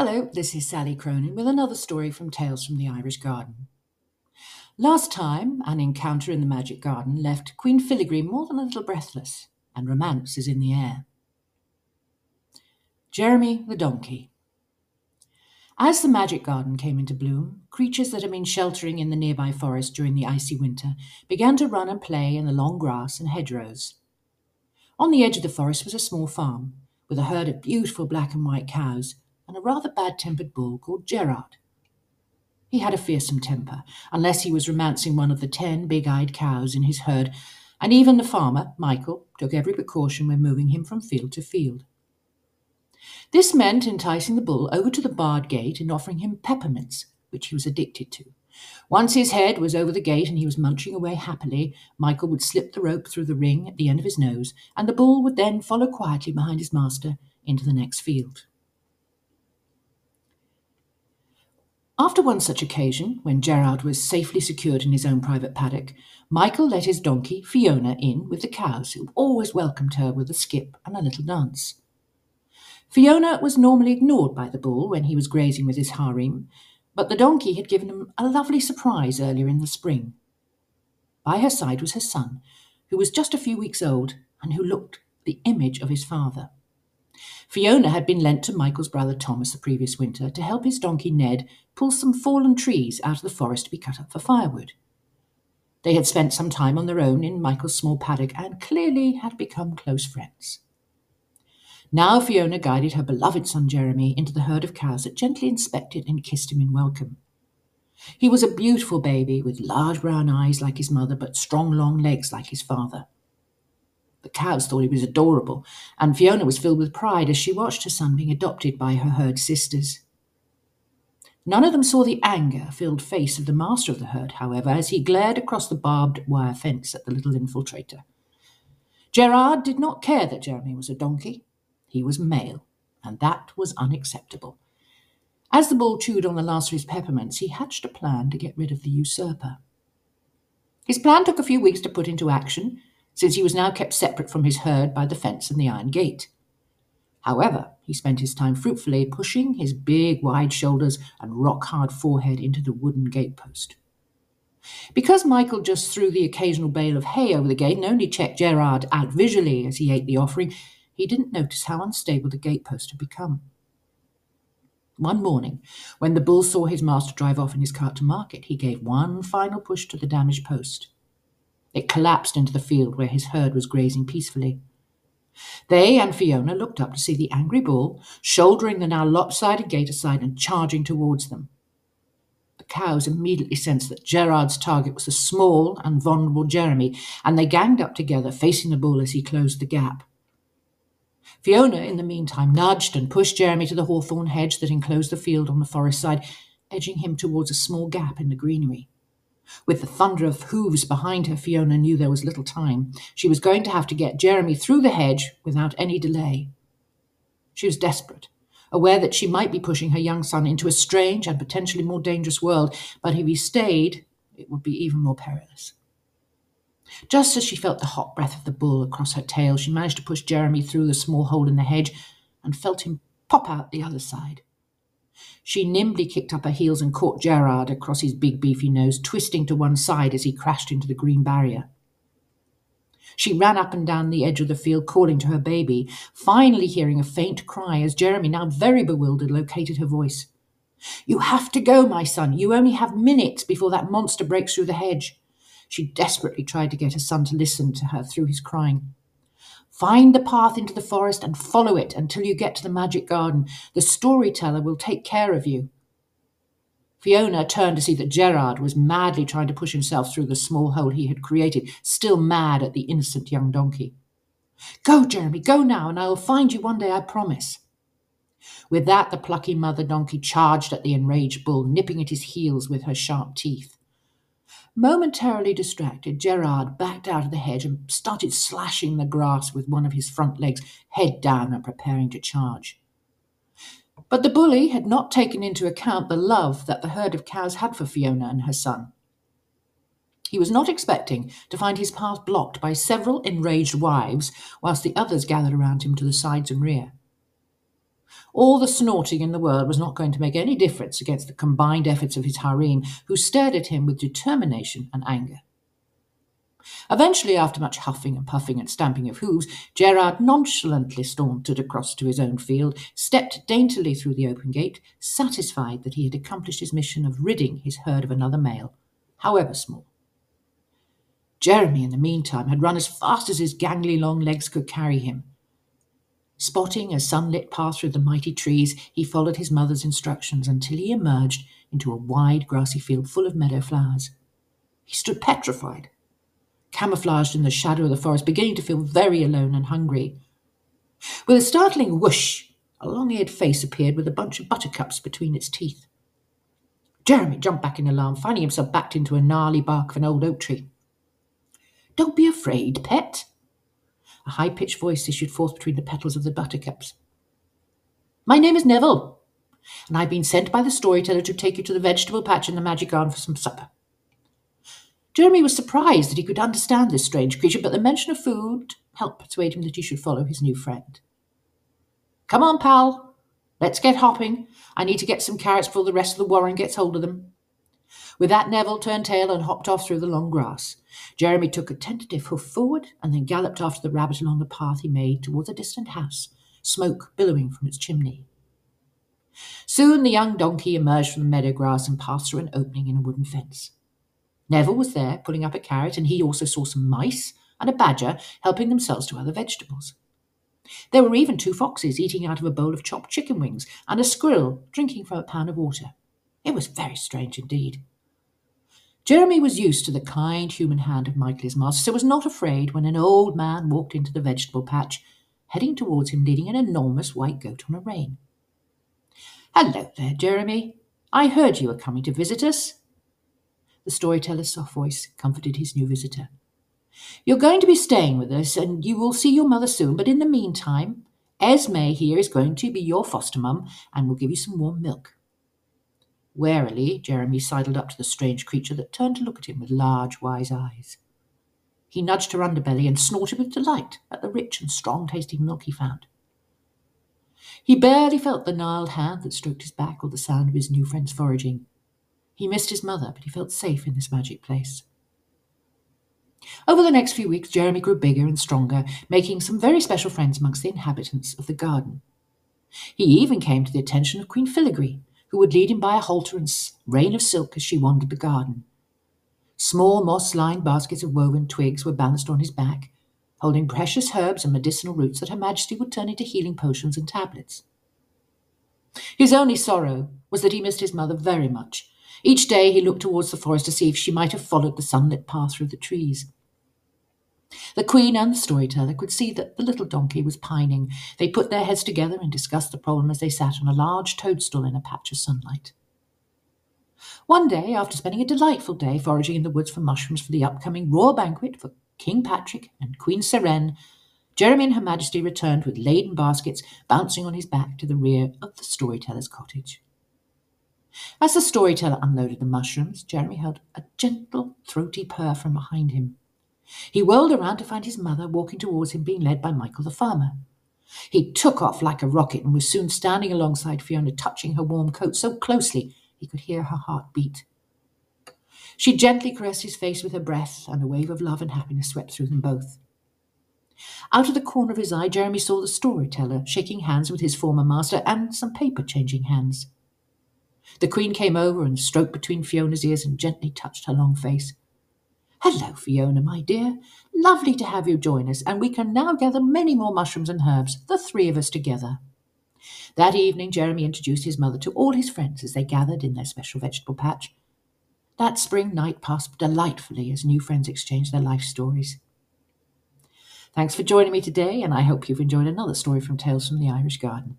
Hello, this is Sally Cronin with another story from Tales from the Irish Garden. Last time, an encounter in the Magic Garden left Queen Filigree more than a little breathless, and romance is in the air. Jeremy the Donkey. As the Magic Garden came into bloom, creatures that had been sheltering in the nearby forest during the icy winter began to run and play in the long grass and hedgerows. On the edge of the forest was a small farm, with a herd of beautiful black and white cows and a rather bad tempered bull called Gerard. He had a fearsome temper, unless he was romancing one of the ten big eyed cows in his herd, and even the farmer, Michael, took every precaution when moving him from field to field. This meant enticing the bull over to the barred gate and offering him peppermints, which he was addicted to. Once his head was over the gate and he was munching away happily, Michael would slip the rope through the ring at the end of his nose, and the bull would then follow quietly behind his master into the next field. After one such occasion, when Gerard was safely secured in his own private paddock, Michael let his donkey, Fiona, in with the cows, who always welcomed her with a skip and a little dance. Fiona was normally ignored by the bull when he was grazing with his harem, but the donkey had given him a lovely surprise earlier in the spring. By her side was her son, who was just a few weeks old and who looked the image of his father. Fiona had been lent to Michael's brother Thomas the previous winter to help his donkey Ned pull some fallen trees out of the forest to be cut up for firewood. They had spent some time on their own in Michael's small paddock and clearly had become close friends. Now Fiona guided her beloved son Jeremy into the herd of cows that gently inspected and kissed him in welcome. He was a beautiful baby with large brown eyes like his mother, but strong long legs like his father. The cows thought he was adorable, and Fiona was filled with pride as she watched her son being adopted by her herd sisters. None of them saw the anger filled face of the master of the herd, however, as he glared across the barbed wire fence at the little infiltrator. Gerard did not care that Jeremy was a donkey. He was male, and that was unacceptable. As the bull chewed on the last of his peppermints, he hatched a plan to get rid of the usurper. His plan took a few weeks to put into action, since he was now kept separate from his herd by the fence and the iron gate. However, he spent his time fruitfully pushing his big, wide shoulders and rock hard forehead into the wooden gatepost. Because Michael just threw the occasional bale of hay over the gate and only checked Gerard out visually as he ate the offering, he didn't notice how unstable the gatepost had become. One morning, when the bull saw his master drive off in his cart to market, he gave one final push to the damaged post. It collapsed into the field where his herd was grazing peacefully. They and Fiona looked up to see the angry bull shouldering the now lopsided gate aside and charging towards them. The cows immediately sensed that Gerard's target was the small and vulnerable Jeremy, and they ganged up together, facing the bull as he closed the gap. Fiona, in the meantime, nudged and pushed Jeremy to the hawthorn hedge that enclosed the field on the forest side, edging him towards a small gap in the greenery. With the thunder of hooves behind her, Fiona knew there was little time. She was going to have to get Jeremy through the hedge without any delay. She was desperate, aware that she might be pushing her young son into a strange and potentially more dangerous world, but if he stayed, it would be even more perilous. Just as she felt the hot breath of the bull across her tail, she managed to push Jeremy through the small hole in the hedge and felt him pop out the other side. She nimbly kicked up her heels and caught Gerard across his big beefy nose, twisting to one side as he crashed into the green barrier. She ran up and down the edge of the field, calling to her baby, finally hearing a faint cry as Jeremy, now very bewildered, located her voice. You have to go, my son. You only have minutes before that monster breaks through the hedge. She desperately tried to get her son to listen to her through his crying. Find the path into the forest and follow it until you get to the magic garden. The storyteller will take care of you. Fiona turned to see that Gerard was madly trying to push himself through the small hole he had created, still mad at the innocent young donkey. Go, Jeremy, go now, and I will find you one day, I promise. With that, the plucky mother donkey charged at the enraged bull, nipping at his heels with her sharp teeth. Momentarily distracted, Gerard backed out of the hedge and started slashing the grass with one of his front legs, head down and preparing to charge. But the bully had not taken into account the love that the herd of cows had for Fiona and her son. He was not expecting to find his path blocked by several enraged wives, whilst the others gathered around him to the sides and rear. All the snorting in the world was not going to make any difference against the combined efforts of his harem, who stared at him with determination and anger. Eventually, after much huffing and puffing and stamping of hooves, Gerard nonchalantly sauntered across to his own field, stepped daintily through the open gate, satisfied that he had accomplished his mission of ridding his herd of another male, however small. Jeremy, in the meantime, had run as fast as his gangly long legs could carry him. Spotting a sunlit path through the mighty trees, he followed his mother's instructions until he emerged into a wide grassy field full of meadow flowers. He stood petrified, camouflaged in the shadow of the forest, beginning to feel very alone and hungry. With a startling whoosh, a long eared face appeared with a bunch of buttercups between its teeth. Jeremy jumped back in alarm, finding himself backed into a gnarly bark of an old oak tree. Don't be afraid, pet. A high pitched voice issued forth between the petals of the buttercups. My name is Neville, and I've been sent by the storyteller to take you to the vegetable patch in the magic garden for some supper. Jeremy was surprised that he could understand this strange creature, but the mention of food helped persuade him that he should follow his new friend. Come on, pal. Let's get hopping. I need to get some carrots before the rest of the warren gets hold of them. With that, Neville turned tail and hopped off through the long grass. Jeremy took a tentative hoof forward and then galloped after the rabbit along the path he made towards a distant house, smoke billowing from its chimney. Soon the young donkey emerged from the meadow grass and passed through an opening in a wooden fence. Neville was there, pulling up a carrot, and he also saw some mice and a badger helping themselves to other vegetables. There were even two foxes eating out of a bowl of chopped chicken wings, and a squirrel drinking from a pan of water. It was very strange indeed. Jeremy was used to the kind human hand of Michael his master, so was not afraid when an old man walked into the vegetable patch, heading towards him leading an enormous white goat on a rein. Hello there, Jeremy. I heard you were coming to visit us. The storyteller's soft voice comforted his new visitor. You're going to be staying with us, and you will see your mother soon, but in the meantime, Esme here is going to be your foster mum and will give you some warm milk. Warily, Jeremy sidled up to the strange creature that turned to look at him with large, wise eyes. He nudged her underbelly and snorted with delight at the rich and strong tasting milk he found. He barely felt the gnarled hand that stroked his back or the sound of his new friend's foraging. He missed his mother, but he felt safe in this magic place. Over the next few weeks, Jeremy grew bigger and stronger, making some very special friends amongst the inhabitants of the garden. He even came to the attention of Queen Filigree, who would lead him by a halter and rein of silk as she wandered the garden. Small moss lined baskets of woven twigs were balanced on his back, holding precious herbs and medicinal roots that Her Majesty would turn into healing potions and tablets. His only sorrow was that he missed his mother very much. Each day he looked towards the forest to see if she might have followed the sunlit path through the trees. The queen and the storyteller could see that the little donkey was pining. They put their heads together and discussed the problem as they sat on a large toadstool in a patch of sunlight. One day, after spending a delightful day foraging in the woods for mushrooms for the upcoming royal banquet for King Patrick and Queen Seren, Jeremy and Her Majesty returned with laden baskets bouncing on his back to the rear of the storyteller's cottage. As the storyteller unloaded the mushrooms, Jeremy heard a gentle, throaty purr from behind him. He whirled around to find his mother walking towards him, being led by Michael the farmer. He took off like a rocket and was soon standing alongside Fiona, touching her warm coat so closely he could hear her heart beat. She gently caressed his face with her breath, and a wave of love and happiness swept through them both. Out of the corner of his eye, Jeremy saw the storyteller shaking hands with his former master and some paper changing hands. The Queen came over and stroked between Fiona's ears and gently touched her long face. Hello, Fiona, my dear. Lovely to have you join us, and we can now gather many more mushrooms and herbs, the three of us together. That evening, Jeremy introduced his mother to all his friends as they gathered in their special vegetable patch. That spring night passed delightfully as new friends exchanged their life stories. Thanks for joining me today, and I hope you've enjoyed another story from Tales from the Irish Garden.